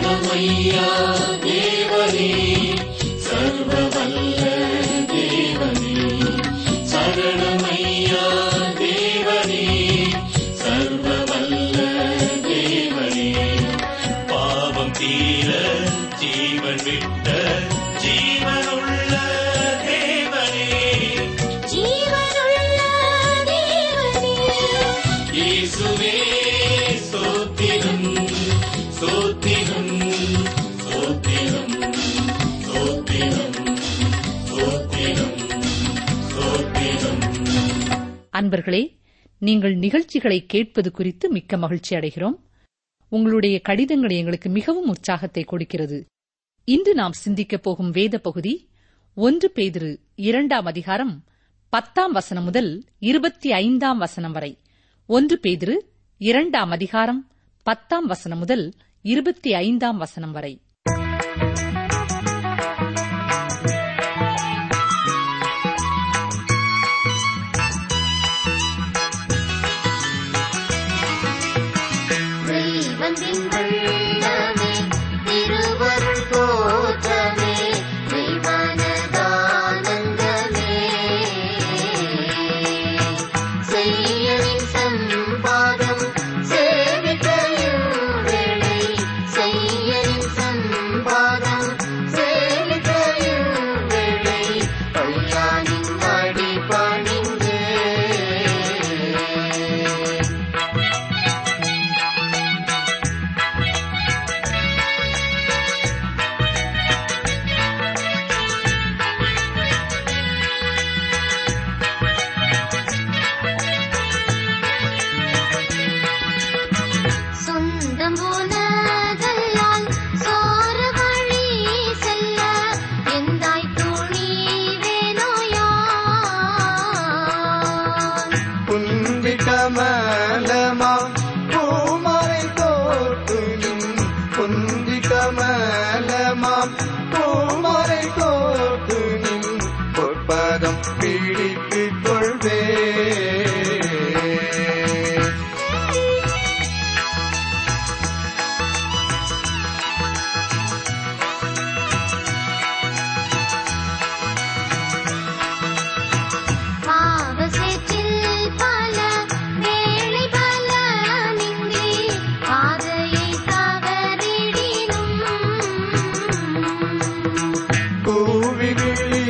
Hallelujah. நண்பர்களே நீங்கள் நிகழ்ச்சிகளை கேட்பது குறித்து மிக்க மகிழ்ச்சி அடைகிறோம். உங்களுடைய கடிதங்கள் எங்களுக்கு மிகவும் உற்சாகத்தை கொடுக்கிறது. இன்று நாம் சிந்திக்கப் போகும் வேத பகுதி ஒன்று பேதிரு இரண்டாம் அதிகாரம் பத்தாம் வசனம் முதல் இருபத்தி ஐந்தாம் வசனம் வரை. ஒன்று பேதிரு இரண்டாம் அதிகாரம் பத்தாம் வசனம் முதல் இருபத்தி ஐந்தாம் வசனம் வரை.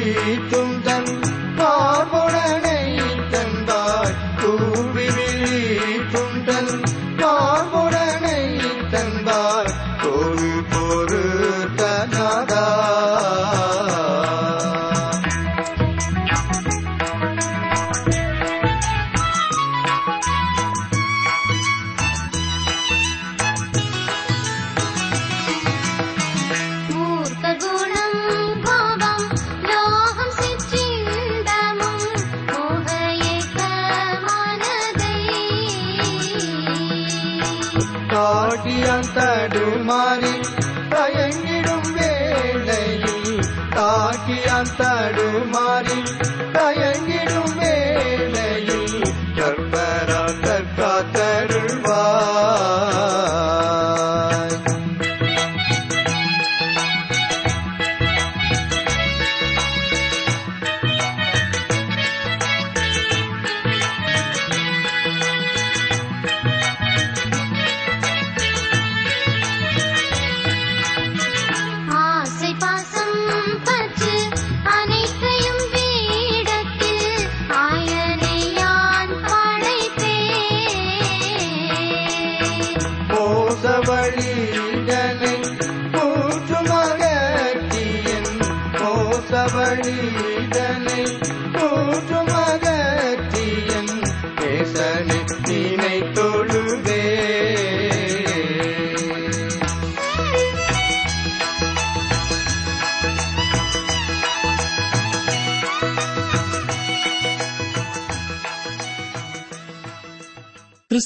Hitung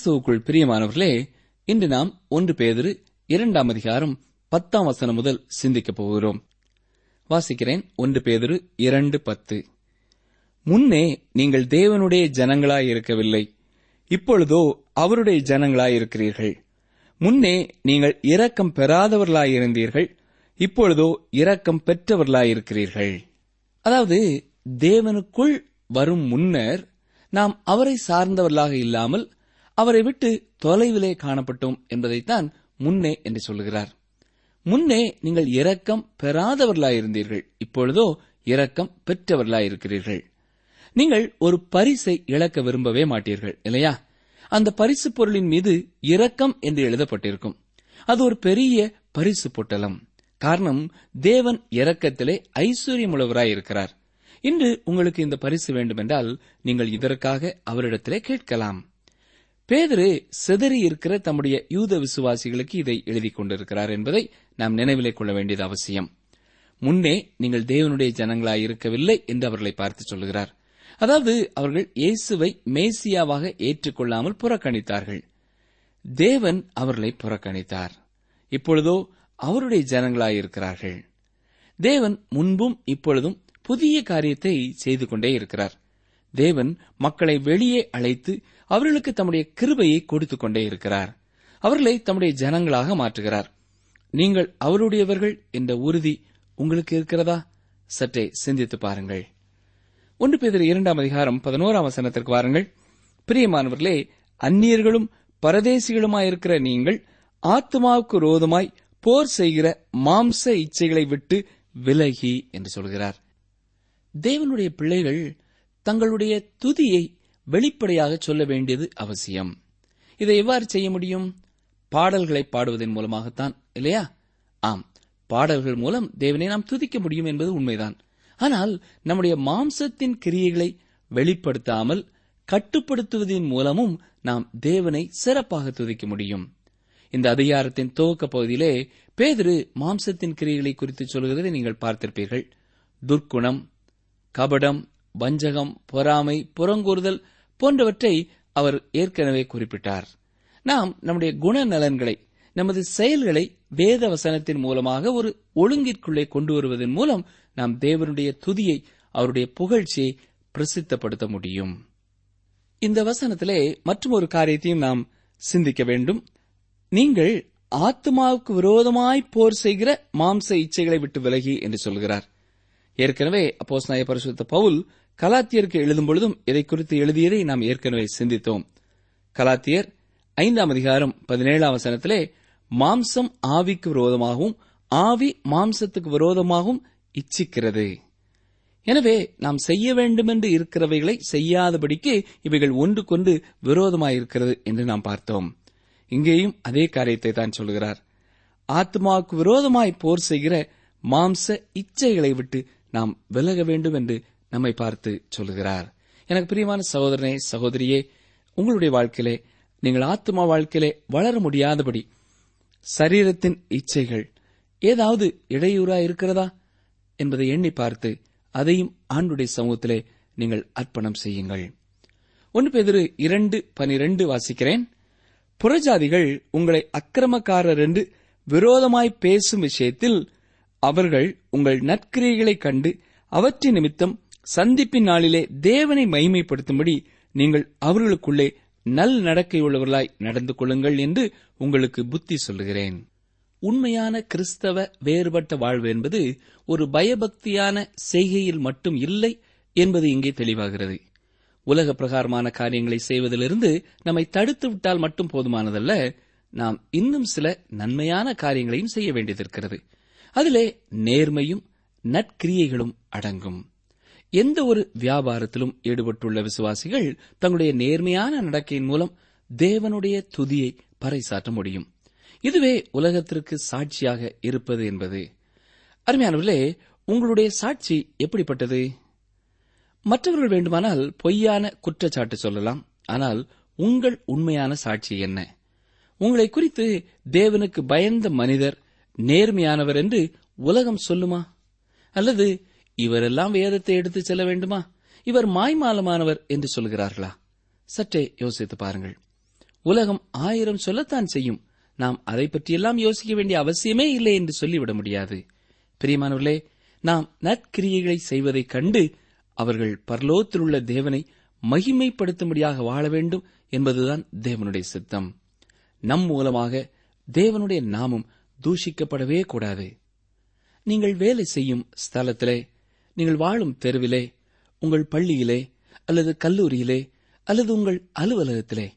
கிறிஸ்துவுக்குள் பிரியமானவர்களே இன்று நாம் ஒன்று பேதிரு இரண்டாம் அதிகாரம் பத்தாம் வசனம் முதல் சிந்திக்கப் போகிறோம். வாசிக்கிறேன் ஒன்று பேதிரு இரண்டு பத்து. முன்னே நீங்கள் தேவனுடைய ஜனங்களாயிருக்கவில்லை இப்பொழுதோ அவருடைய ஜனங்களாயிருக்கிறீர்கள் முன்னே நீங்கள் இரக்கம் பெறாதவர்களாயிருந்தீர்கள் இப்பொழுதோ இரக்கம் பெற்றவர்களாயிருக்கிறீர்கள் அதாவது தேவனுக்குள் வரும் முன்னர் நாம் அவரை சார்ந்தவர்களாக இல்லாமல் அவரை விட்டு தொலைவிலே காணப்பட்டோம் என்பதைத்தான் முன்னே என்று சொல்லுகிறார். முன்னே நீங்கள் இரக்கம் பெறாதவர்களாயிருந்தீர்கள் இப்பொழுதோ இரக்கம் பெற்றவர்களாயிருக்கிறீர்கள். நீங்கள் ஒரு பரிசை இழக்க விரும்பவே மாட்டீர்கள் இல்லையா? அந்த பரிசு பொருளின் மீது இரக்கம் என்று எழுதப்பட்டிருக்கும். அது ஒரு பெரிய பரிசு பொட்டலம். காரணம் தேவன் இரக்கத்திலே ஐஸ்வர்யமுள்ளவராயிருக்கிறார். இன்று உங்களுக்கு இந்த பரிசு வேண்டுமென்றால் நீங்கள் இதற்காக அவரிடத்திலே கேட்கலாம். பேதரு சிதறி இருக்கிற தம்முடைய யூத விசுவாசிகளுக்கு இதை எழுதிக் கொண்டிருக்கிறார் என்பதை நாம் நினைவிலே கொள்ள வேண்டியது அவசியம். முன்னே நீங்கள் தேவனுடைய ஜனங்களாய் இருக்கவில்லை என்று அவர்களை பார்த்து சொல்கிறார் அதாவது அவர்கள் இயேசுவை மேசியாவாக ஏற்றுக்கொள்ளாமல் புறக்கணித்தார்கள். தேவன் அவர்களை புறக்கணித்தார். இப்பொழுதோ அவருடைய ஜனங்களாயிருக்கிறார்கள் தேவன் முன்பும் இப்பொழுதும் புதிய காரியத்தை செய்து கொண்டே இருக்கிறார். தேவன் மக்களை வெளியே அழைத்து அவர்களுக்கு தம்முடைய கிருபையை கொடுத்துக் கொண்டே இருக்கிறார். அவர்களை தம்முடைய ஜனங்களாக மாற்றுகிறார். நீங்கள் அவருடையவர்கள் என்ற உறுதி உங்களுக்கு இருக்கிறதா? சற்றே சிந்தித்து பாருங்கள். ஒன்று பேர் இரண்டாம் அதிகாரம் பதினோராம் வசனத்திற்கு வாருங்கள். பிரியமானவர்களே அந்நியர்களும் பரதேசிகளுமாயிருக்கிற நீங்கள் ஆத்மாவுக்கு ரோதமாய் போர் செய்கிற மாம்ச இச்சைகளை விட்டு விலகி என்று சொல்கிறார். தேவனுடைய பிள்ளைகள் தங்களுடைய துதியை வெளிப்படையாக சொல்ல வேண்டியது அவசியம். இதை எவ்வாறு செய்ய முடியும்? பாடல்களை பாடுவதன் மூலமாகத்தான் இல்லையா? ஆம் பாடல்கள் மூலம் தேவனை நாம் துதிக்க முடியும் என்பது உண்மைதான். ஆனால் நம்முடைய மாம்சத்தின் கிரியைகளை வெளிப்படுத்தாமல் கட்டுப்படுத்துவதன் மூலமும் நாம் தேவனை சிறப்பாக துதிக்க முடியும். இந்த அதிகாரத்தின் துவக்க பகுதியிலே பேதிரு மாம்சத்தின் கிரியைகளை குறித்து சொல்கிறதை நீங்கள் பார்த்திருப்பீர்கள். துர்க்குணம் கபடம் வஞ்சகம் பொறாமை புறங்கூறுதல் போன்றவற்றை அவர் ஏற்கனவே குறிப்பிட்டார். நாம் நம்முடைய குணநலன்களை நமது செயல்களை வேத வசனத்தின் மூலமாக ஒரு ஒழுங்கிற்குள்ளே கொண்டு வருவதன் மூலம் நாம் தேவனுடைய துதியை அவருடைய புகழ்ச்சியை பிரசித்தப்படுத்த முடியும். இந்த வசனத்திலே மற்றும் ஒரு காரியத்தையும் நாம் சிந்திக்க வேண்டும். நீங்கள் ஆத்மாவுக்கு விரோதமாய் போர் செய்கிற மாம்ச இச்சைகளை விட்டு விலகி என்று சொல்கிறார். ஏற்கனவே அப்போஸ் நாய பரிசுத்த பவுல் கலாத்தியருக்கு எழுதும் பொழுதும் இதை குறித்து எழுதியதை நாம் ஏற்கனவே சிந்தித்தோம். கலாத்தியர் ஐந்தாம் அதிகாரம் பதினேழாம் வசனத்திலே மாம்சம் ஆவிக்கு விரோதமாகவும் ஆவி மாம்சத்துக்கு விரோதமாகவும் இச்சிக்கிறது. எனவே நாம் செய்ய வேண்டுமென்று இருக்கிறவைகளை செய்யாதபடிக்கு இவைகள் ஒன்றுக்கொன்று விரோதமாயிருக்கிறது என்று நாம் பார்த்தோம். இங்கேயும் அதே காரியத்தை தான் சொல்கிறார். ஆத்மாவுக்கு விரோதமாய் போர் செய்கிற மாம்ச இச்சைகளை விட்டு நாம் விலக வேண்டும் என்று நம்மை பார்த்து சொல்கிறார். எனக்கு பிரியமான சகோதரனே சகோதரியே உங்களுடைய வாழ்க்கையிலே நீங்கள் ஆத்மா வாழ்க்கையிலே வளர முடியாதபடி சரீரத்தின் இச்சைகள் ஏதாவது இடையூறா இருக்கிறதா என்பதை எண்ணி பார்த்து அதையும் ஆண்டுடைய சமூகத்திலே நீங்கள் அர்ப்பணம் செய்யுங்கள். ஒன்று பேதிரு இரண்டு பனிரெண்டு வாசிக்கிறேன். புறஜாதிகள் உங்களை அக்கிரமக்காரர் என்று விரோதமாய் பேசும் விஷயத்தில் அவர்கள் உங்கள் நற்கிரியைகளைக் கண்டு அவற்றின் நிமித்தம் சந்திப்பின் நாளிலே தேவனை மைமைப்படுத்தும்படி நீங்கள் அவர்களுக்குள்ளே நல் நடக்கையுள்ளவர்களாய் நடந்து கொள்ளுங்கள் என்று உங்களுக்கு புத்தி சொல்லுகிறேன். உண்மையான கிறிஸ்தவ வேறுபட்ட வாழ்வு என்பது ஒரு பயபக்தியான செய்கையில் மட்டும் இல்லை என்பது இங்கே தெளிவாகிறது. உலக பிரகாரமான காரியங்களை செய்வதிலிருந்து நம்மை தடுத்து விட்டால் மட்டும் போதுமானதல்ல நாம் இன்னும் சில நன்மையான காரியங்களையும் செய்ய வேண்டியதிருக்கிறது. அதிலே நேர்மையும் நற்கிரியைகளும் அடங்கும். எந்த ஒரு வியாபாரத்திலும் ஈடுபட்டுள்ள விசுவாசிகள் தங்களுடைய நேர்மையான நடக்கையின் மூலம் தேவனுடைய துதியை பறைசாற்ற முடியும். இதுவே உலகத்திற்கு சாட்சியாக இருப்பது என்பது. அருமையானவர்களே உங்களுடைய சாட்சி எப்படிப்பட்டது? மற்றவர்கள் வேண்டுமானால் பொய்யான குற்றச்சாட்டு சொல்லலாம். ஆனால் உங்கள் உண்மையான சாட்சி என்ன? உங்களை குறித்து தேவனுக்கு பயந்த மனிதர் நேர்மையானவர் என்று உலகம் சொல்லுமா? அல்லது இவரெல்லாம் வேதத்தை எடுத்துச் செல்ல வேண்டுமா? இவர் மாய்மாலமானவர் என்று சொல்கிறார்களா? சற்றே யோசித்து பாருங்கள். உலகம் ஆயிரம் சொல்லத்தான் செய்யும். நாம் அதை பற்றியெல்லாம் யோசிக்க வேண்டிய அவசியமே இல்லை என்று சொல்லிவிட முடியாது. பிரியமானவர்களே நாம் நற்கிரியைகளை செய்வதைக் கண்டு அவர்கள் பரலோத்தில் உள்ள தேவனை மகிமைப்படுத்தும்படியாக வாழ வேண்டும் என்பதுதான் தேவனுடைய சித்தம். நம் மூலமாக தேவனுடைய நாமம் தூஷிக்கப்படவே கூடாது. நீங்கள் வேலை செய்யும் ஸ்தலத்திலே நீங்கள் வாழும் தெருவிலே உங்கள் பள்ளியிலே அல்லது கல்லூரியிலே அல்லது உங்கள் அலுவலகத்திலே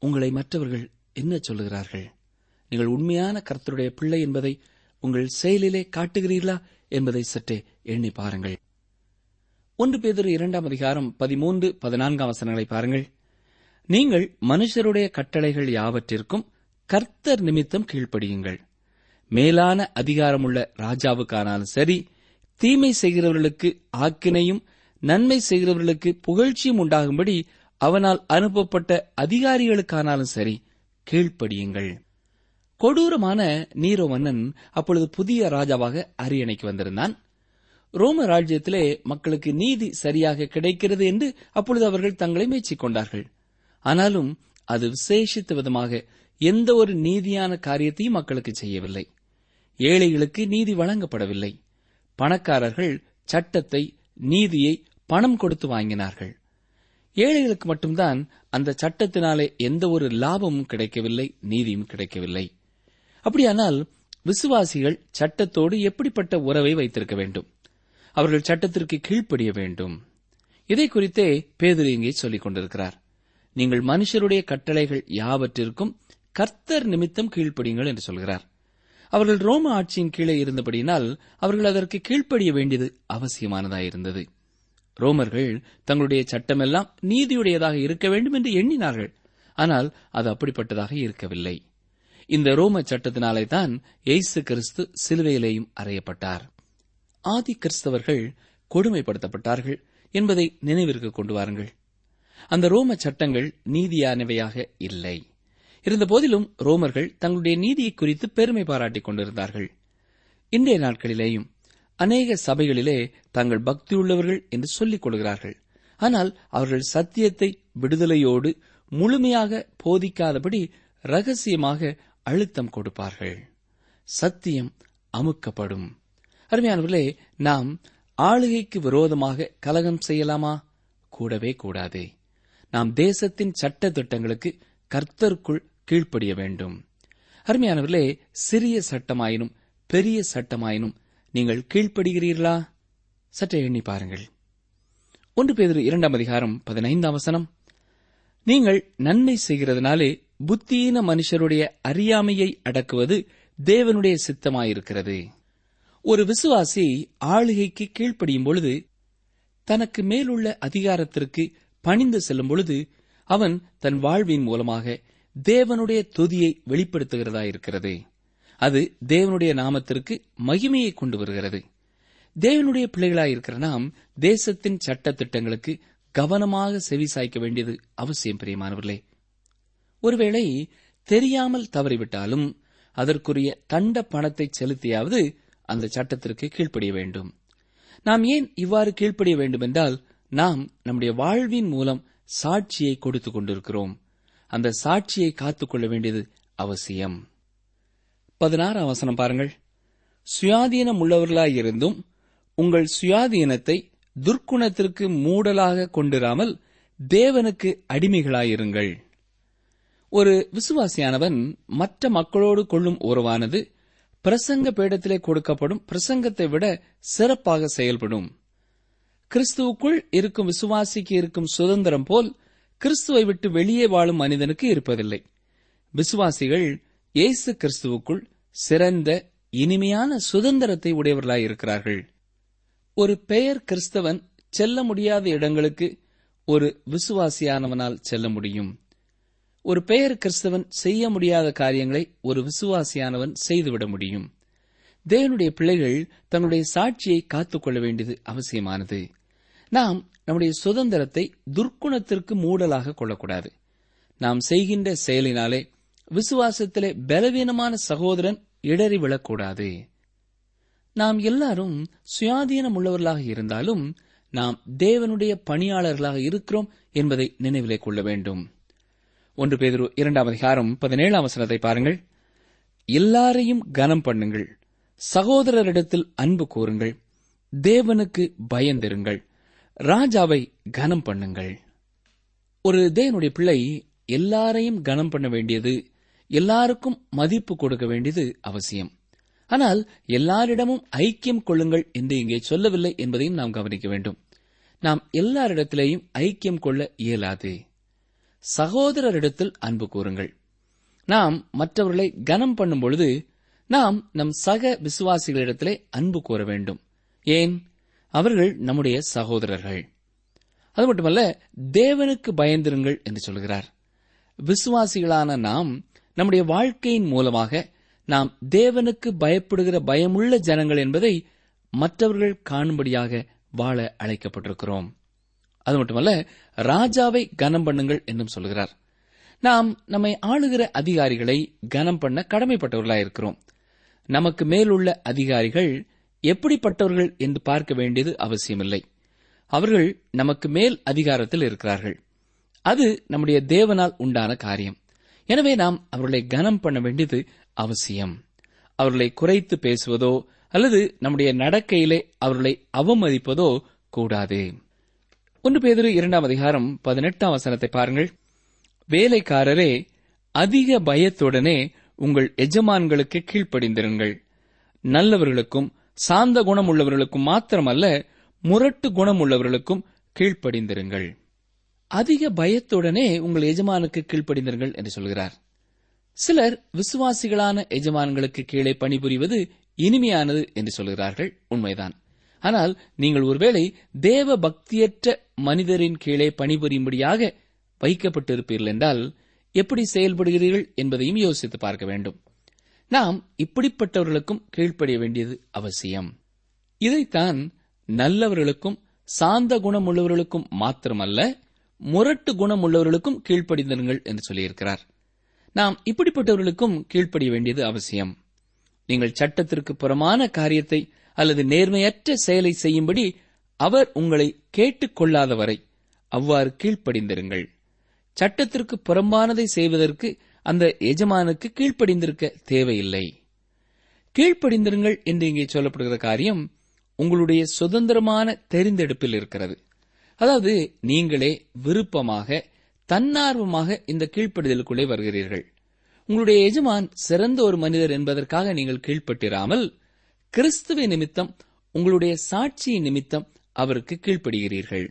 உங்களை மற்றவர்கள் என்ன சொல்லுகிறார்கள்? நீங்கள் உண்மையான கர்த்தருடைய பிள்ளை என்பதை உங்கள் செயலிலே காட்டுகிறீர்களா என்பதை சற்றே எண்ணி பாருங்கள். ஒன்று பேதர் இரண்டாம் அதிகாரம் பதிமூன்று பதினான்காம் வசனங்களை பாருங்கள். நீங்கள் மனுஷருடைய கட்டளைகள் யாவற்றிற்கும் கர்த்தர் நிமித்தம் கீழ்ப்படியுங்கள். மேலான அதிகாரமுள்ள ராஜாவுக்கானாலும் சரி தீமை செய்கிறவர்களுக்கு ஆக்கினையும் நன்மை செய்கிறவர்களுக்கு புகழ்ச்சியும் உண்டாகும்படி அவனால் அனுப்பப்பட்ட அதிகாரிகளுக்கானாலும் சரி கீழ்ப்படியுங்கள். கொடூரமான நீரோ மன்னன் அப்பொழுது புதிய ராஜாவாக அரியணைக்கு வந்திருந்தான். ரோம ராஜ்யத்திலே மக்களுக்கு நீதி சரியாக கிடைக்கிறது என்று அப்பொழுது அவர்கள் தங்களை மேய்ச்சிக் கொண்டார்கள் ஆனாலும் அது விசேஷித்த விதமாக எந்த ஒரு நீதியான காரியத்தையும் மக்களுக்கு செய்யவில்லை. ஏழைகளுக்கு நீதி வழங்கப்படவில்லை. பணக்காரர்கள் சட்டத்தை நீதியை பணம் கொடுத்து வாங்கினார்கள். ஏழைகளுக்கு மட்டும்தான் அந்த சட்டத்தினாலே எந்த ஒரு லாபமும் கிடைக்கவில்லை நீதியும் கிடைக்கவில்லை. அப்படியானால் விசுவாசிகள் சட்டத்தோடு எப்படிப்பட்ட உறவை வைத்திருக்க வேண்டும்? அவர்கள் சட்டத்திற்கு கீழ்ப்படிய வேண்டும். இதை குறித்தே பேதுரு இங்கே சொல்லிக் கொண்டிருக்கிறார். நீங்கள் மனுஷருடைய கட்டளைகள் யாவற்றிற்கும் கர்த்தர் நிமித்தம் கீழ்ப்படியுங்கள் என்று சொல்கிறார். அவர்கள் ரோம ஆட்சியின் கீழே இருந்தபடியினால் அவர்கள் அதற்கு கீழ்ப்படிய வேண்டியது அவசியமானதாயிருந்தது ரோமர்கள் தங்களுடைய சட்டமெல்லாம் நீதியுடையதாக இருக்க வேண்டும் என்று எண்ணினார்கள். ஆனால் அது அப்படிப்பட்டதாக இருக்கவில்லை. இந்த ரோம சட்டத்தினாலே தான் கிறிஸ்து சிலுவையிலேயும் அறையப்பட்டார். ஆதி கிறிஸ்தவர்கள் கொடுமைப்படுத்தப்பட்டார்கள் என்பதை நினைவிற்கு கொண்டு வாருங்கள். அந்த ரோம சட்டங்கள் நீதியானவையாக இல்லை. இருந்தபோதிலும் ரோமர்கள் தங்களுடைய நீதியை குறித்து பெருமை பாராட்டிக் கொண்டிருந்தார்கள். இன்றைய நாட்களிலேயும் அநேக சபைகளிலே தாங்கள் பக்தியுள்ளவர்கள் என்று சொல்லிக் கொள்கிறார்கள். ஆனால் அவர்கள் சத்தியத்தை விடுதலையோடு முழுமையாக போதிக்காதபடி ரகசியமாக அழுத்தம் கொடுப்பார்கள். சத்தியம் அமுக்கப்படும். அருமையானவர்களே நாம் ஆளுகைக்கு விரோதமாக கலகம் செய்யலாமா? கூடவே கூடாது. நாம் தேசத்தின் சட்ட திட்டங்களுக்கு கர்த்தருக்குள் கீழ்ப்படிய வேண்டும். அருமையானவர்களே சிறிய சட்டமாயினும் பெரிய சட்டமாயினும் நீங்கள் கீழ்ப்படுகிறீர்களா? சற்றே எண்ணி பாருங்கள். ஒன்று பேர் இரண்டாம் அதிகாரம் பதினைந்தாம் வசனம். நீங்கள் நன்மை செய்கிறதுனாலே புத்தியீன மனுஷருடைய அறியாமையை அடக்குவது தேவனுடைய சித்தமாயிருக்கிறது. ஒரு விசுவாசி ஆளுகைக்கு கீழ்ப்படியும் பொழுது தனக்கு மேலுள்ள அதிகாரத்திற்கு பணிந்து செல்லும் பொழுது அவன் தன் வாழ்வின் மூலமாக தேவனுடைய துதியை வெளிப்படுத்துகிறதா இருக்கிறது. அது தேவனுடைய நாமத்திற்கு மகிமையை கொண்டு வருகிறது. தேவனுடைய பிள்ளைகளாயிருக்கிற நாம் தேசத்தின் சட்ட திட்டங்களுக்கு கவனமாக செவி சாய்க்க வேண்டியது அவசியம் பிரியமானவர்களே. ஒருவேளை தெரியாமல் தவறிவிட்டாலும் அதற்குரிய தண்ட பணத்தை செலுத்தியாவது அந்த சட்டத்திற்கு கீழ்ப்படிய வேண்டும். நாம் ஏன் இவ்வாறு கீழ்ப்படிய வேண்டும் என்றால் நாம் நம்முடைய வாழ்வின் மூலம் சாட்சியை கொடுத்துக் கொண்டிருக்கிறோம். அந்த சாட்சியை காத்துக்கொள்ள வேண்டியது அவசியம். பதினாறாம் வசனம் பாருங்கள். சுயாதீனம் உள்ளவர்களாயிருந்தும் உங்கள் சுயாதீனத்தை துர்க்குணத்திற்கு மூடலாக கொண்டிராமல் தேவனுக்கு அடிமைகளாயிருங்கள். ஒரு விசுவாசியானவன் மற்ற மக்களோடு கொள்ளும் உறவானது பிரசங்க பீடத்திலே கொடுக்கப்படும் பிரசங்கத்தை விட சிறப்பாக செயல்படும். கிறிஸ்துவுக்குள் இருக்கும் விசுவாசிக்கு இருக்கும் சுதந்திரம் போல் கிறிஸ்துவை விட்டு வெளியே வாழும் மனிதனுக்கு இருப்பதில்லை. விசுவாசிகள் இயேசு கிறிஸ்துவுக்குள் சிறந்த இனிமையான சுதந்திரத்தை உடையவர்களாயிருக்கிறார்கள் ஒரு பெயர் கிறிஸ்தவன் செல்ல முடியாத இடங்களுக்கு ஒரு விசுவாசியானவனால் செல்ல முடியும். ஒரு பெயர் கிறிஸ்தவன் செய்ய முடியாத காரியங்களை ஒரு விசுவாசியானவன் செய்துவிட முடியும். தேவனுடைய பிள்ளைகள் தன்னுடைய சாட்சியை காத்துக்கொள்ள வேண்டியது அவசியமானது. நாம் நம்முடைய சுதந்திரத்தை துர்க்குணத்திற்கு மூடலாக கொள்ளக்கூடாது. நாம் செய்கின்ற செயலினாலே விசுவாசத்திலே பலவீனமான சகோதரன் இடறி விழக்கூடாது. நாம் எல்லாரும் சுயாதீனம் உள்ளவர்களாக இருந்தாலும் நாம் தேவனுடைய பணியாளர்களாக இருக்கிறோம் என்பதை நினைவிலே கொள்ள வேண்டும். ஒன்று பேதரு இரண்டாம் அதிகாரம் பதினேழாம் வசனத்தை பாருங்கள். எல்லாரையும் கனம் பண்ணுங்கள். சகோதரரிடத்தில் அன்பு கூறுங்கள். தேவனுக்கு பயந்திருங்கள். ராஜாவை கனம் பண்ணுங்கள். ஒரு தேவனுடைய பிள்ளை எல்லாரையும் கனம் பண்ண வேண்டியது எல்லாருக்கும் மதிப்பு கொடுக்க வேண்டியது அவசியம். ஆனால் எல்லாரிடமும் ஐக்கியம் கொள்ளுங்கள் என்று இங்கே சொல்லவில்லை என்பதையும் நாம் கவனிக்க வேண்டும். நாம் எல்லாரிடத்திலேயும் ஐக்கியம் கொள்ள இயலாது. சகோதரரிடத்தில் அன்பு கூறுங்கள். நாம் மற்றவர்களை கனம் பண்ணும் பொழுது நாம் நம் சக விசுவாசிகளிடத்திலே அன்பு கூற வேண்டும். ஏன்? அவர்கள் நம்முடைய சகோதரர்கள். அது மட்டுமல்ல தேவனுக்கு பயந்திருங்கள் என்று சொல்கிறார். விசுவாசிகளான நாம் நம்முடைய வாழ்க்கையின் மூலமாக நாம் தேவனுக்கு பயப்படுகிற பயமுள்ள ஜனங்கள் என்பதை மற்றவர்கள் காணும்படியாக வாழ அழைக்கப்பட்டிருக்கிறோம். அது மட்டுமல்ல ராஜாவை கனம் பண்ணுங்கள் என்றும் சொல்கிறார். நாம் நம்மை ஆளுகிற அதிகாரிகளை கனம் பண்ண கடமைப்பட்டவர்களாயிருக்கிறோம். நமக்கு மேலுள்ள அதிகாரிகள் எப்படிப்பட்டவர்கள் என்று பார்க்க வேண்டியது அவசியமில்லை. அவர்கள் நமக்கு மேல் அதிகாரத்தில் இருக்கிறார்கள். அது நம்முடைய தேவனால் உண்டான காரியம். எனவே நாம் அவர்களை கனம் பண்ண வேண்டியது அவசியம். அவர்களை குறைத்து பேசுவதோ அல்லது நம்முடைய நடக்கையிலே அவர்களை அவமதிப்பதோ கூடாது. ஒன்று பேதிரு இரண்டாம் அதிகாரம் பதினெட்டாம் வசனத்தை பாருங்கள். வேலைக்காரரே அதிக பயத்துடனே உங்கள் எஜமான்களுக்கு கீழ்ப்படிந்திருங்கள். நல்லவர்களுக்கும் சாந்த குணம் உள்ளவர்களுக்கும் மாத்திரமல்ல முரட்டு குணம் உள்ளவர்களுக்கும் கீழ்ப்படிந்திருங்கள். அதிக பயத்துடனே உங்கள் எஜமானுக்கு கீழ்ப்படிந்திருங்கள் என்று சொல்கிறார். சிலர் விசுவாசிகளான எஜமான்களுக்கு கீழே பணிபுரிவது இனிமையானது என்று சொல்கிறார்கள். உண்மைதான். ஆனால் நீங்கள் ஒருவேளை தேவ பக்தியற்ற மனிதரின் கீழே பணிபுரியும்படியாக வைக்கப்பட்டிருப்பீர்கள் என்றால் எப்படி செயல்படுகிறீர்கள் என்பதையும் யோசித்து பார்க்க வேண்டும். நாம் இப்படிப்பட்டவர்களுக்கும் கீழ்ப்படிய வேண்டியது அவசியம். இதைத்தான் நல்லவர்களுக்கும் சாந்த குணம் உள்ளவர்களுக்கும் மாத்திரமல்ல முரட்டு குணம் உள்ளவர்களுக்கும் கீழ்ப்படிந்திருங்கள் என்று சொல்லியிருக்கிறார். நாம் இப்படிப்பட்டவர்களுக்கும் கீழ்ப்படிய வேண்டியது அவசியம். நீங்கள் சட்டத்திற்கு புறமான காரியத்தை அல்லது நேர்மையற்ற செயலை செய்யும்படி அவர் உங்களை கேட்டுக் கொள்ளாதவரை அவ்வாறு கீழ்ப்படிந்திருங்கள். சட்டத்திற்கு புறம்பானதை செய்வதற்கு அந்த எஜமானுக்கு கீழ்ப்படிந்திருக்க தேவையில்லை. கீழ்ப்படிந்திருங்கள் என்று இங்கே சொல்லப்படுகிற காரியம் உங்களுடைய சுதந்திரமான தெரிந்தெடுப்பில் இருக்கிறது. அதாவது நீங்களே விருப்பமாக தன்னார்வமாக இந்த கீழ்ப்படிதலுக்குள்ளே வருகிறீர்கள். உங்களுடைய எஜமான் சிறந்த ஒரு மனிதர் என்பதற்காக நீங்கள் கீழ்ப்பட்டிராமல் கிறிஸ்துவ நிமித்தம் உங்களுடைய சாட்சியின் நிமித்தம் அவருக்கு கீழ்ப்படுகிறீர்கள்.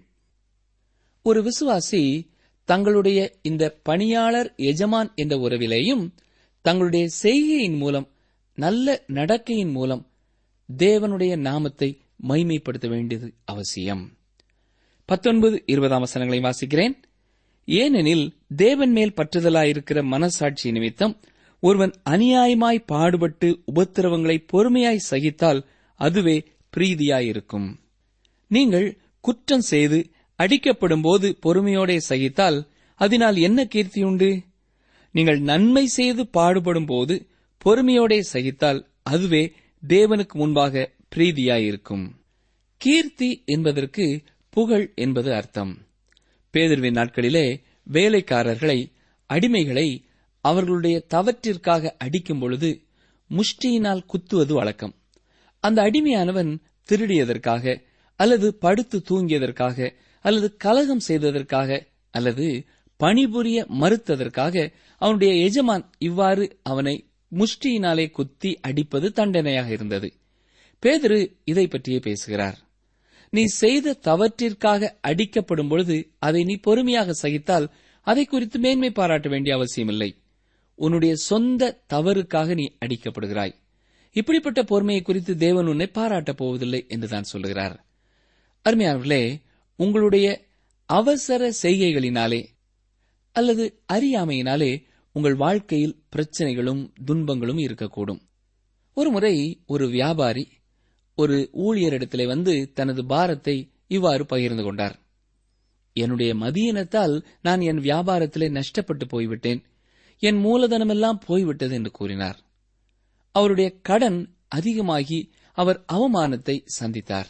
ஒரு விசுவாசி தங்களுடைய இந்த பணியாளர் எஜமான் என்ற உறவிலேயும் தங்களுடைய செய்கையின் மூலம் நல்ல நடக்கையின் மூலம் தேவனுடைய நாமத்தை மைமைப்படுத்த வேண்டியது அவசியம். பத்தொன்பது இருபதாம் வசனங்களை வாசிக்கிறேன். ஏனெனில் தேவன் மேல் பற்றுதலாயிருக்கிற மனசாட்சி நிமித்தம் ஒருவன் அநியாயமாய் பாடுபட்டு உபத்திரவங்களை பொறுமையாய் சகித்தால் அதுவே பிரீதியாயிருக்கும். நீங்கள் குற்றம் செய்து அடிக்கப்படும் போது பொறுமையோடே சகித்தால் அதனால் என்ன கீர்த்தியுண்டு? நீங்கள் நன்மை செய்து பாடுபடும் போது பொறுமையோடே சகித்தால் அதுவே தேவனுக்கு முன்பாக பிரீதியாயிருக்கும். கீர்த்தி என்பதற்கு புகழ் என்பது அர்த்தம். பேதர்வின் நாட்களிலே வேலைக்காரர்களை அடிமைகளை அவர்களுடைய தவற்றிற்காக அடிக்கும் பொழுது முஷ்டியினால் குத்துவது வழக்கம். அந்த அடிமையானவன் திருடியதற்காக அல்லது படுத்து தூங்கியதற்காக அல்லது கலகம் செய்ததற்காக அல்லது பணிபுரிய மறுத்ததற்காக அவனுடைய எஜமான் இவ்வாறு அவனை முஷ்டியினாலே குத்தி அடிப்பது தண்டனையாக இருந்தது. பேதரு இதை பற்றியே பேசுகிறார். நீ செய்த தவற்றிற்காக அடிக்கப்படும் பொழுது அதை நீ பொறுமையாக சகித்தால் அதை குறித்து மேன்மை பாராட்ட வேண்டிய அவசியமில்லை. உன்னுடைய சொந்த தவறுக்காக நீ அடிக்கப்படுகிறாய். இப்படிப்பட்ட பொறுமையை குறித்து தேவன் உன்னை பாராட்டப் போவதில்லை என்றுதான் சொல்லுகிறார். அருமையானவர்களே உங்களுடைய அவசர செய்கைகளினாலே அல்லது அறியாமையினாலே உங்கள் வாழ்க்கையில் பிரச்சனைகளும் துன்பங்களும் இருக்கக்கூடும். ஒருமுறை ஒரு வியாபாரி ஒரு ஊழியரிடத்திலே வந்து தனது பாரத்தை இவ்வாறு பகிர்ந்து கொண்டார். என்னுடைய மதியினத்தால் நான் என் வியாபாரத்திலே நஷ்டப்பட்டு போய்விட்டேன். என் மூலதனமெல்லாம் போய்விட்டது என்று கூறினார். அவருடைய கடன் அதிகமாகி அவர் அவமானத்தை சந்தித்தார்.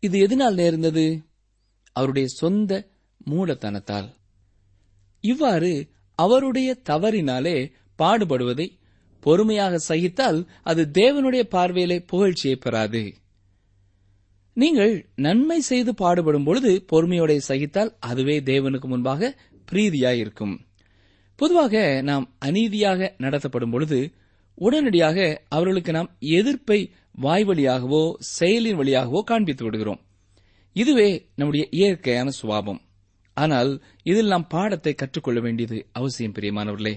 இது எதனால் நேர்ந்தது? அவருடைய சொந்த மூலத்தனத்தால் இவ்வாறு அவருடைய தவறினாலே பாடுபடுவதை பொறுமையாக சகித்தால் அது தேவனுடைய பார்வையிலே புகழ்ச்சியை பெறாது. நீங்கள் நன்மை செய்து பாடுபடும் பொழுது பொறுமையோடைய சகித்தால் அதுவே தேவனுக்கு முன்பாக பிரீதியாயிருக்கும். பொதுவாக நாம் அநீதியாக நடத்தப்படும் பொழுது உடனடியாக அவர்களுக்கு நாம் எதிர்ப்பை வாய் வழியாகவோ செயலின் வழியாகவோ காண்பித்து விடுகிறோம். இதுவே நம்முடைய இயற்கையான சுபாவம். ஆனால் இதில் நாம் பாடத்தை கற்றுக்கொள்ள வேண்டியது அவசியம் பிரியமானவர்களே.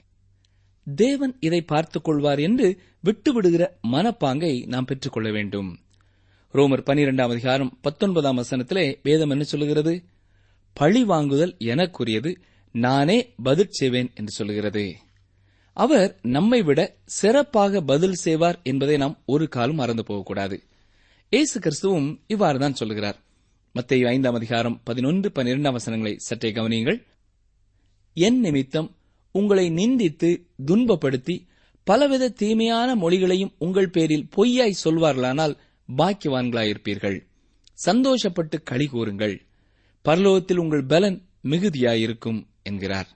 தேவன் இதை பார்த்துக் கொள்வார் என்று விட்டுவிடுகிற மனப்பாங்கை நாம் பெற்றுக்கொள்ள வேண்டும். ரோமர் பனிரெண்டாம் அதிகாரம் பத்தொன்பதாம் வசனத்திலே வேதம் என்ன சொல்லுகிறது? பழி வாங்குதல் எனக்குரியது நானே பதில் செய்வேன் என்று சொல்லுகிறது. அவர் நம்மை விட சிறப்பாக பதில் செய்வார் என்பதை நாம் ஒரு காலம் மறந்து போகக்கூடாது. இயேசு கிறிஸ்துவும் இவ்வாறுதான் சொல்லுகிறார். மத்திய ஐந்தாம் அதிகாரம் பதினொன்று பன்னிரெண்டாம் வசனங்களை சற்றே கவனியுங்கள். என் நிமித்தம் உங்களை நிந்தித்து துன்பப்படுத்தி பலவித தீமையான மொழிகளையும் உங்கள் பேரில் பொய்யாய் சொல்வார்களானால் பாக்கியவான்களாயிருப்பீர்கள். சந்தோஷப்பட்டு களி கூறுங்கள். பரலோகத்தில் உங்கள் பலன் மிகுதியாயிருக்கும் என்கிறார்.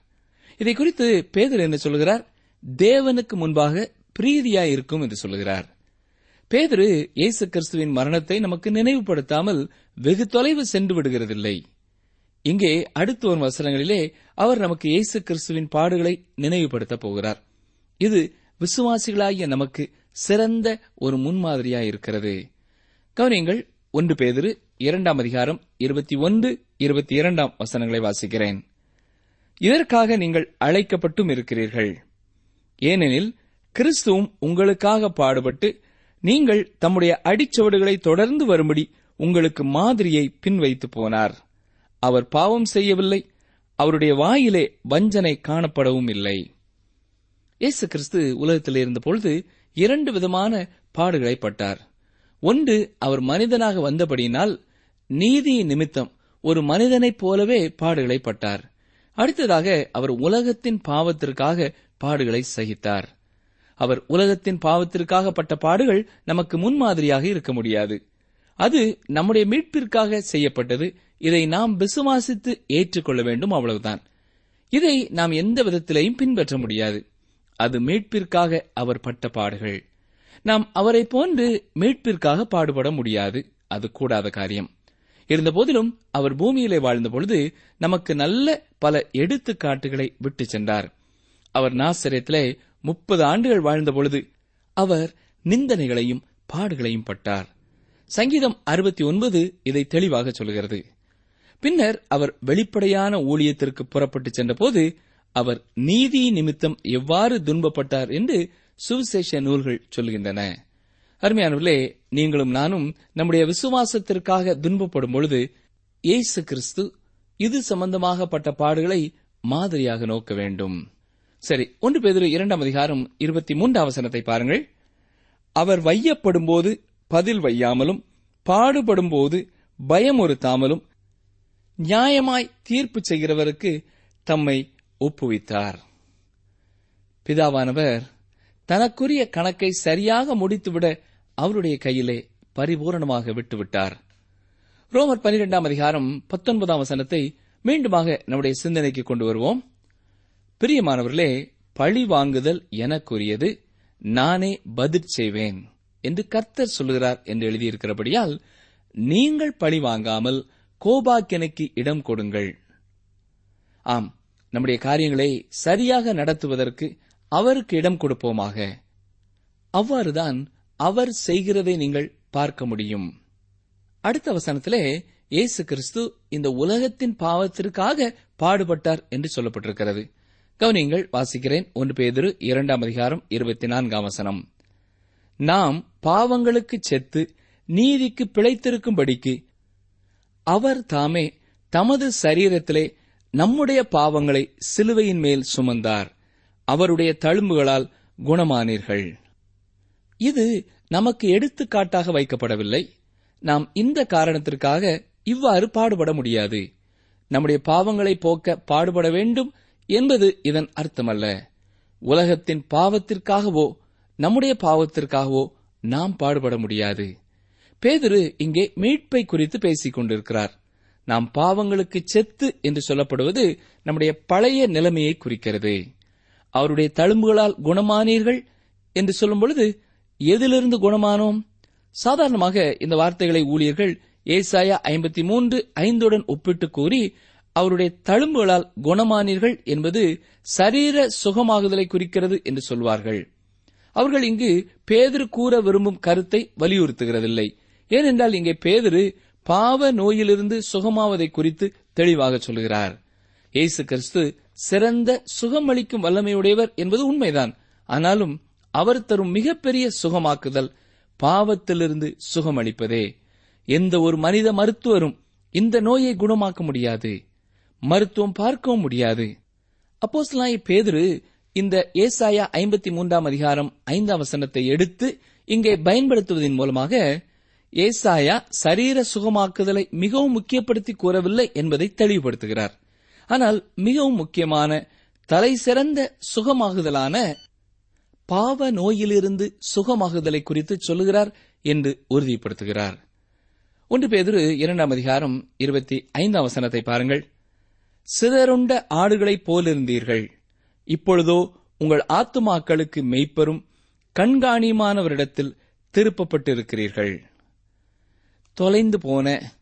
இதை குறித்து பேதர் என்ன சொல்கிறார் தேவனுக்கு முன்பாக பிரீதியாயிருக்கும் என்று சொல்கிறார் பேதரு இயேசு கிறிஸ்துவின் மரணத்தை நமக்கு நினைவுபடுத்தாமல் வெகு தொலைவு சென்று விடுகிறதில்லை. இங்கே அடுத்து வரும் வசனங்களிலே அவர் நமக்கு இயேசு கிறிஸ்துவின் பாடுகளை நினைவுபடுத்தப் போகிறார். இது விசுவாசிகளாகிய நமக்கு சிறந்த ஒரு முன்மாதிரியாயிருக்கிறது கவனியங்கள் ஒன்று பேதிரு இரண்டாம் அதிகாரம் இருபத்தி ஒன்று இருபத்தி இரண்டாம் வசனங்களை வாசிக்கிறேன். இதற்காக நீங்கள் அழைக்கப்பட்டும் இருக்கிறீர்கள். ஏனெனில் கிறிஸ்துவும் உங்களுக்காக பாடுபட்டு நீங்கள் தம்முடைய அடிச்சுவடுகளை தொடர்ந்து வரும்படி உங்களுக்கு மாதிரியை பின்வைத்து போனார். அவர் பாவம் செய்யவில்லை அவருடைய வாயிலே வஞ்சனை காணப்படவும் இல்லை. இயேசு கிறிஸ்து உலகத்தில் இருந்தபொழுது இரண்டு விதமான பாடுகளை பட்டார். ஒன்று அவர் மனிதனாக வந்தபடியினால் நீதி நிமித்தம் ஒரு மனிதனைப் போலவே பாடுகளை பட்டார். அடுத்ததாக அவர் உலகத்தின் பாவத்திற்காக பாடுகளை சகித்தார். அவர் உலகத்தின் பாவத்திற்காக பட்ட பாடுகள் நமக்கு முன்மாதிரியாக இருக்க முடியாது. அது நம்முடைய மீட்பிற்காக செய்யப்பட்டது. இதை நாம் விசுவாசித்து ஏற்றுக்கொள்ள வேண்டும் அவ்வளவுதான். இதை நாம் எந்த விதத்திலையும் பின்பற்ற முடியாது. அது மீட்பிற்காக அவர் பட்ட பாடுகள். நாம் அவரை போன்று மீட்பிற்காக பாடுபட முடியாது. அது கூடாத காரியம். இருந்தபோதிலும் அவர் பூமியிலே வாழ்ந்த பொழுது நமக்கு நல்ல பல எடுத்துக்காட்டுகளை விட்டு சென்றார். அவர் நாசரத்திலே முப்பது ஆண்டுகள் வாழ்ந்த பொழுது அவர் நிந்தனைகளையும் பாடுகளையும் பட்டார். சங்கீதம் அறுபத்தி ஒன்பது இதை தெளிவாக சொல்கிறது. பின்னர் அவர் வெளிப்படையான ஊழியத்திற்கு புறப்பட்டு சென்றபோது அவர் நீதி நிமித்தம் எவ்வாறு துன்பப்பட்டார் என்று சுவிசேஷ நூல்கள் சொல்கின்றன. அருமையானவர்களே நீங்களும் நானும் நம்முடைய விசுவாசத்திற்காக துன்பப்படும் பொழுது இயேசு கிறிஸ்து இது சம்பந்தமாகப்பட்ட பாடுகளை மாதிரியாக நோக்க வேண்டும். சரி ஒன்று பேதிரு இரண்டாம் அதிகாரம் இருபத்தி மூன்றாம் வசனத்தை பாருங்கள். அவர் வையப்படும்போது பதில் வையாமலும் பாடுபடும்போது பயமுறுத்தாமலும் நியாயமாய் தீர்ப்பு செய்கிறவருக்கு தம்மை ஒப்புவித்தார். பிதாவானவர் தனக்குரிய கணக்கை சரியாக முடித்துவிட அவருடைய கையிலே பரிபூரணமாக விட்டுவிட்டார். ரோமர் பனிரெண்டாம் அதிகாரம் பத்தொன்பதாம் வசனத்தை மீண்டுமாக நம்முடைய சிந்தனைக்கு கொண்டு வருவோம். பிரியமானவர்களே பழி வாங்குதல் எனக்குரியது நானே பதில் செய்வேன் என்று கர்த்தர் சொல்லுகிறார் என்று எழுதியிருக்கிறபடியால் நீங்கள் பழி வாங்காமல் கோபாக்கியனுக்கு இடம் கொடுங்கள். ஆம் நம்முடைய காரியங்களை சரியாக நடத்துவதற்கு அவருக்கு இடம் கொடுப்போமாக. அவ்வாறுதான் அவர் செய்கிறதை நீங்கள் பார்க்க முடியும். அடுத்த வசனத்திலே இயேசு கிறிஸ்து இந்த உலகத்தின் பாவத்திற்காக பாடுபட்டார் என்று சொல்லப்பட்டிருக்கிறது. கவனிங்கள் வாசிக்கிறேன். ஒன்று பேதிரு இரண்டாம் அதிகாரம் இருபத்தி நான்காம் வசனம். நாம் பாவங்களுக்கு செத்து நீதிக்கு பிழைத்திருக்கும்படிக்கு அவர் தாமே தமது சரீரத்திலே நம்முடைய பாவங்களை சிலுவையின் மேல் சுமந்தார். அவருடைய தழும்புகளால் குணமானீர்கள். இது நமக்கு எடுத்துக்காட்டாக வைக்கப்படவில்லை. நாம் இந்த காரணத்திற்காக இவ்வாறு பாடுபட முடியாது. நம்முடைய பாவங்களை போக்க பாடுபட வேண்டும். என்பது இதன் அர்த்தமல்ல. உலகத்தின் பாவத்திற்காகவோ நம்முடைய பாவத்திற்காகவோ நாம் பாடுபட முடியாது. பேதுரு இங்கே மீட்பை குறித்து பேசிக் கொண்டிருக்கிறார். நாம் பாவங்களுக்கு செத்து என்று சொல்லப்படுவது நம்முடைய பழைய நிலைமையை குறிக்கிறது. அவருடைய தழும்புகளால் குணமானீர்கள் என்று சொல்லும் பொழுது எதிலிருந்து குணமானோம்? சாதாரணமாக இந்த வார்த்தைகளை ஊழியர்கள் ஏசாயா ஐம்பத்தி மூன்று ஐந்துடன் ஒப்பிட்டு கூறி அவருடைய தழும்புகளால் குணமானீர்கள் என்பது சரீர சுகமாகுதலை குறிக்கிறது என்று சொல்வார்கள். அவர்கள் இங்கு பேதுரு கூற விரும்பும் கருத்தை வலியுறுத்துகிறதில்லை. ஏனென்றால் இங்கே பேதுரு பாவ நோயிலிருந்து சுகமாவதை குறித்து தெளிவாக சொல்கிறார். இயேசு கிறிஸ்து சிறந்த சுகமளிக்கும் வல்லமையுடையவர் என்பது உண்மைதான். ஆனாலும் அவர் தரும் மிகப்பெரிய சுகமாக்குதல் பாவத்திலிருந்து சுகமளிப்பதே. எந்த ஒரு மனித மருத்துவரும் இந்த நோயை குணமாக்க முடியாது. மருத்துவம் பார்க்கவும் முடியாது. அப்போஸ்லாய் பேதுரு இந்த ஏசாயா ஐம்பத்தி மூன்றாம் அதிகாரம் ஐந்தாம் வசனத்தை எடுத்து இங்கே பயன்படுத்துவதன் மூலமாக ஏசாயா சரீர சுகமாக்குதலை மிகவும் முக்கியப்படுத்தி கூறவில்லை என்பதை தெளிவுபடுத்துகிறார். ஆனால் மிகவும் முக்கியமான தலை சிறந்த சுகமாகுதலான பாவ நோயிலிருந்து சுகமாகுதலை குறித்து சொல்லுகிறார் என்று உறுதிப்படுத்துகிறார். ஒன்று பேதிரு இரண்டாம் அதிகாரம் இருபத்தி ஐந்தாம் வசனத்தை பாருங்கள். சிதறுண்ட ஆடுகளைப் போலிருந்தீர்கள். இப்பொழுதோ உங்கள் ஆத்துமாக்களுக்கு மெய்ப்பெரும் கண்காணியுமானவரிடத்தில் திருப்பப்பட்டிருக்கிறீர்கள். தொலைந்து போன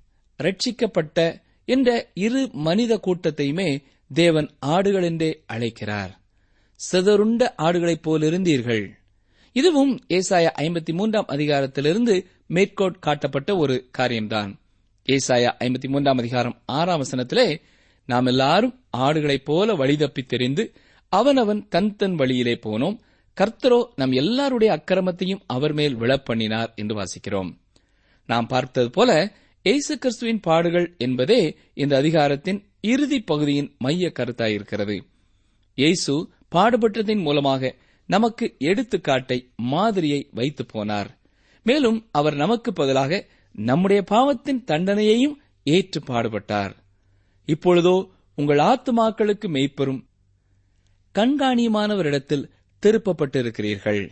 ரட்சிக்கப்பட்ட என்ற இரு மனித கூட்டத்தையுமே தேவன் ஆடுகள் என்றே அழைக்கிறார். சிதறுண்ட ஆடுகளைப் போலிருந்தீர்கள். இதுவும் ஏசாயா ஐம்பத்தி மூன்றாம் அதிகாரத்திலிருந்து மேற்கோட் காட்டப்பட்ட ஒரு காரியம்தான். ஏசாயா ஐம்பத்தி மூன்றாம் அதிகாரம் ஆறாம் வசனத்திலே நாம் எல்லாரும் ஆடுகளைப் போல வழிதப்பி தெரிந்து அவனவன் தன் தன் வழியிலே போனோம். கர்த்தரோ நம் எல்லாருடைய அக்கிரமத்தையும் அவர் மேல் விழப்பண்ணினார் என்று வாசிக்கிறோம். நாம் பார்த்தது போல இயேசு கிறிஸ்துவின் பாடுகள் என்பதே இந்த அதிகாரத்தின் இறுதி பகுதியின் மைய கருத்தாயிருக்கிறது. எய்சு பாடுபட்டதின் மூலமாக நமக்கு எடுத்துக்காட்டை மாதிரியை வைத்து போனார். மேலும் அவர் நமக்கு பதிலாக நம்முடைய பாவத்தின் தண்டனையையும் ஏற்று பாடுபட்டார். இப்பொழுதோ உங்கள் ஆத்துமாக்களுக்கு மெய்ப்பெறும் கண்காணியமானவரிடத்தில் திருப்பப்பட்டிருக்கிறீர்கள்.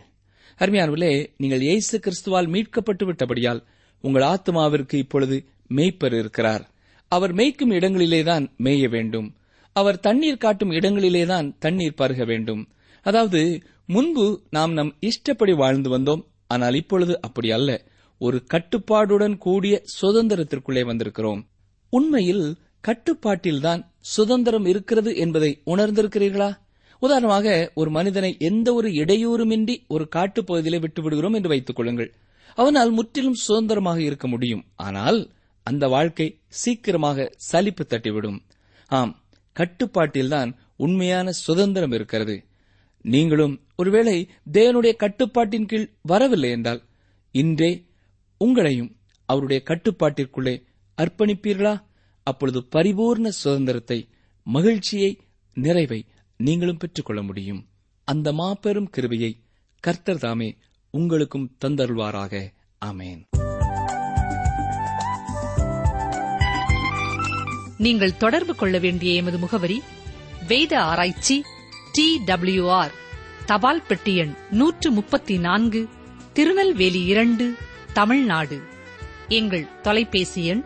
அருமையானவர்களே நீங்கள் இயேசு கிறிஸ்துவால் மீட்கப்பட்டு விட்டபடியால் உங்கள் ஆத்மாவிற்கு இப்பொழுது மெய்ப்பர் இருக்கிறார். அவர் மேய்க்கும் இடங்களிலேதான் மேய வேண்டும். அவர் தண்ணீர் காட்டும் இடங்களிலேதான் தண்ணீர் பருக வேண்டும். அதாவது முன்பு நாம் நம் இஷ்டப்படி வாழ்ந்து வந்தோம் ஆனால் இப்பொழுது அப்படி அல்ல. ஒரு கட்டுப்பாடுடன் கூடிய சுதந்திரத்திற்குள்ளே வந்திருக்கிறோம். உண்மையில் கட்டுப்பாட்டில்தான் சுதந்திரம் இருக்கிறது என்பதை உணர்ந்திருக்கிறீர்களா? உதாரணமாக ஒரு மனிதனை எந்த ஒரு இடையூறுமின்றி ஒரு காட்டுப்பகுதியிலே விட்டு விடுகிறோம் என்று வைத்துக் கொள்ளுங்கள். அவனால் முற்றிலும் சுதந்திரமாக இருக்க முடியும். ஆனால் அந்த வாழ்க்கை சீக்கிரமாக சலிப்பு தட்டிவிடும். ஆம் கட்டுப்பாட்டில்தான் உண்மையான சுதந்திரம் இருக்கிறது. நீங்களும் ஒருவேளை தேவனுடைய கட்டுப்பாட்டின் கீழ் வரவில்லை என்றால் இன்றே உங்களையும் அவருடைய கட்டுப்பாட்டிற்குள்ளே அர்ப்பணிப்பீர்களா? அப்பொழுது பரிபூர்ண சுதந்திரத்தை மகிழ்ச்சியை நிறைவை நீங்களும் பெற்றுக்கொள்ள முடியும். அந்த மாபெரும் கிருபையை கர்த்தர் தாமே உங்களுக்கும் தந்தருள்வாராக. ஆமேன். நீங்கள் தொடர்பு கொள்ள வேண்டிய எமது முகவரி வேத ஆராய்ச்சி டி டபிள்யூ ஆர் தபால் பெட்டி எண் நூற்று முப்பத்தி நான்கு திருநெல்வேலி இரண்டு தமிழ்நாடு. எங்கள் தொலைபேசி எண்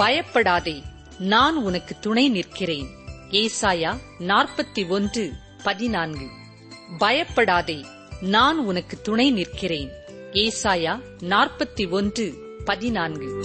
பயப்படாதே நான் உனக்கு துணை நிற்கிறேன். ஏசாயா நாற்பத்தி ஒன்று பதினான்கு. பயப்படாதே நான் உனக்கு துணை நிற்கிறேன். ஏசாயா நாற்பத்தி ஒன்று பதினான்கு.